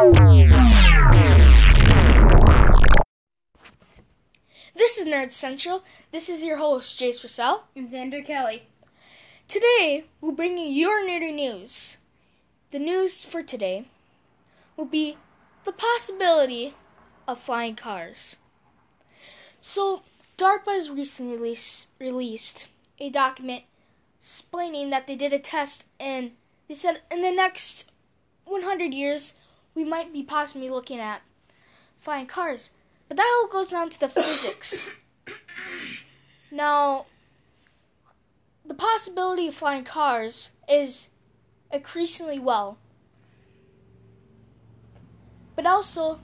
This is Nerd Central. This is your host, Jace Russell. And Xander Kelly. Today, we'll bring you your nerdy news. The news for today will be the possibility of flying cars. So, DARPA has recently release, released a document explaining that they did a test and they said in the next 100 years we might be possibly looking at flying cars. But that all goes down to the physics. Now, the possibility of flying cars is increasingly well, but also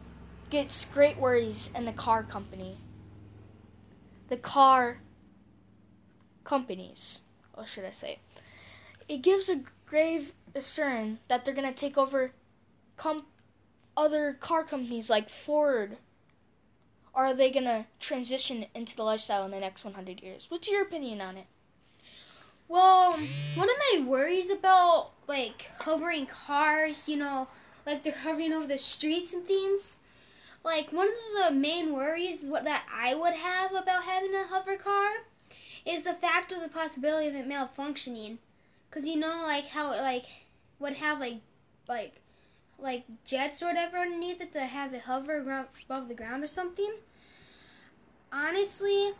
gets great worries in the car company. The car companies, or should I say? It gives a grave concern that they're going to take over com- other car companies like Ford. Are they going to transition into the lifestyle in the next 100 years? What's your opinion on it? Well, um, one of my worries about like hovering cars, you know, like they're hovering over the streets and things. Like one of the main worries what that I would have about having a hover car is the fact of the possibility of it malfunctioning. Cause you know, like how it like would have like like like jets or whatever underneath it to have it hover above the ground or something. Honestly,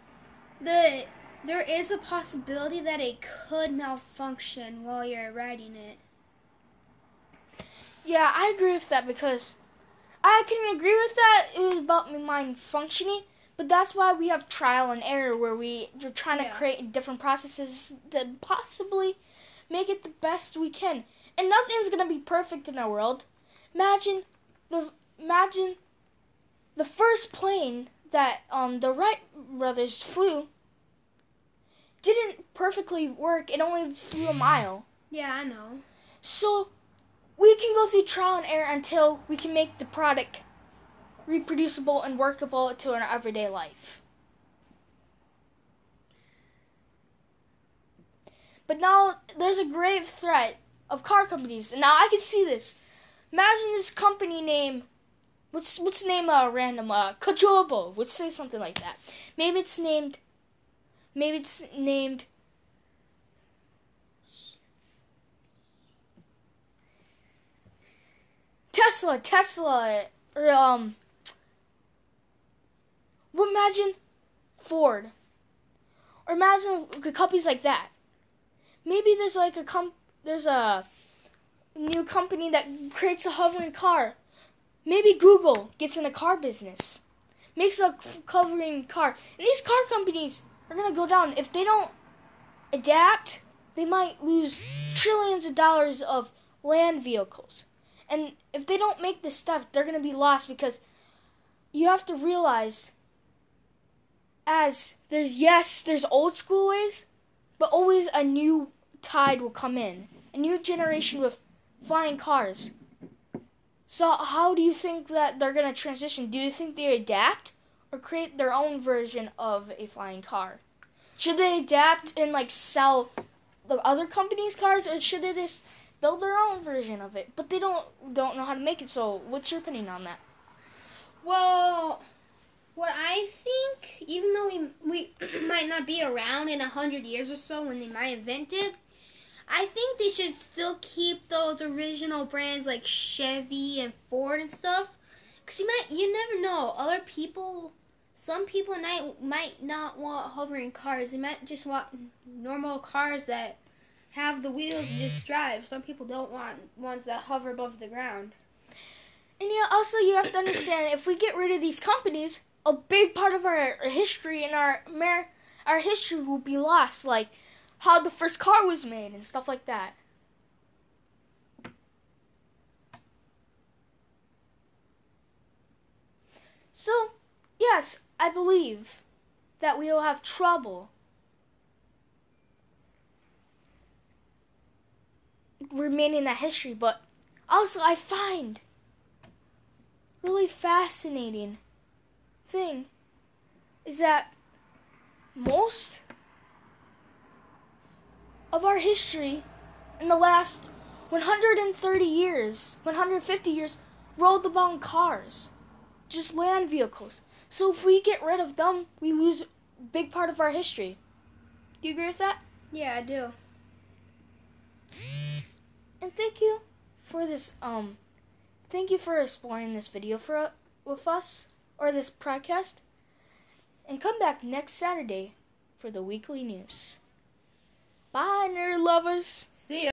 the there is a possibility that it could malfunction while you're riding it. Yeah, I agree with that because I can agree with that. It was about mine functioning, but that's why we have trial and error where we are trying Yeah. to create different processes to possibly make it the best we can. And nothing's gonna be perfect in our world. Imagine the imagine the first plane that um the Wright brothers flew didn't perfectly work. It only flew a mile. Yeah, I know. So we can go through trial and error until we can make the product reproducible and workable to our everyday life. But now there's a grave threat of car companies, and now I can see this. Imagine this company name. What's what's the name uh, random uh Kajobo. Let's say something like that. Maybe it's named. Maybe it's named Tesla, Tesla, or um, well, imagine Ford, or imagine companies like that. Maybe there's like a com, there's a new company that creates a hovering car. Maybe Google gets in the car business, makes a hovering car, and these car companies are gonna go down if they don't adapt. They might lose trillions of dollars of land vehicles. And if they don't make this step, they're going to be lost because you have to realize as there's yes, there's old school ways, but always a new tide will come in. A new generation with flying cars. So how do you think that they're going to transition? Do you think they adapt or create their own version of a flying car? Should they adapt and like sell the other companies' cars or should they just build their own version of it, but they don't don't know how to make it. So, what's your opinion on that? Well, what I think, even though we we might not be around in a hundred years or so when they might invent it, I think they should still keep those original brands like Chevy and Ford and stuff. Cause you might, you never know. Other people, some people might might not want hovering cars. They might just want normal cars that have the wheels and just drive. Some people don't want ones that hover above the ground. And yeah, also you have to understand if we get rid of these companies, a big part of our history and our our history will be lost, like how the first car was made and stuff like that. So, yes, I believe that we will have trouble remaining that history, but also I find really fascinating thing is that most of our history in the last 130 years, 150 years, road bound cars, just land vehicles. So if we get rid of them, we lose a big part of our history. Do you agree with that? Yeah, I do. And thank you for this um thank you for exploring this video for with us or this podcast. And come back next Saturday for the weekly news. Bye nerd lovers. See ya.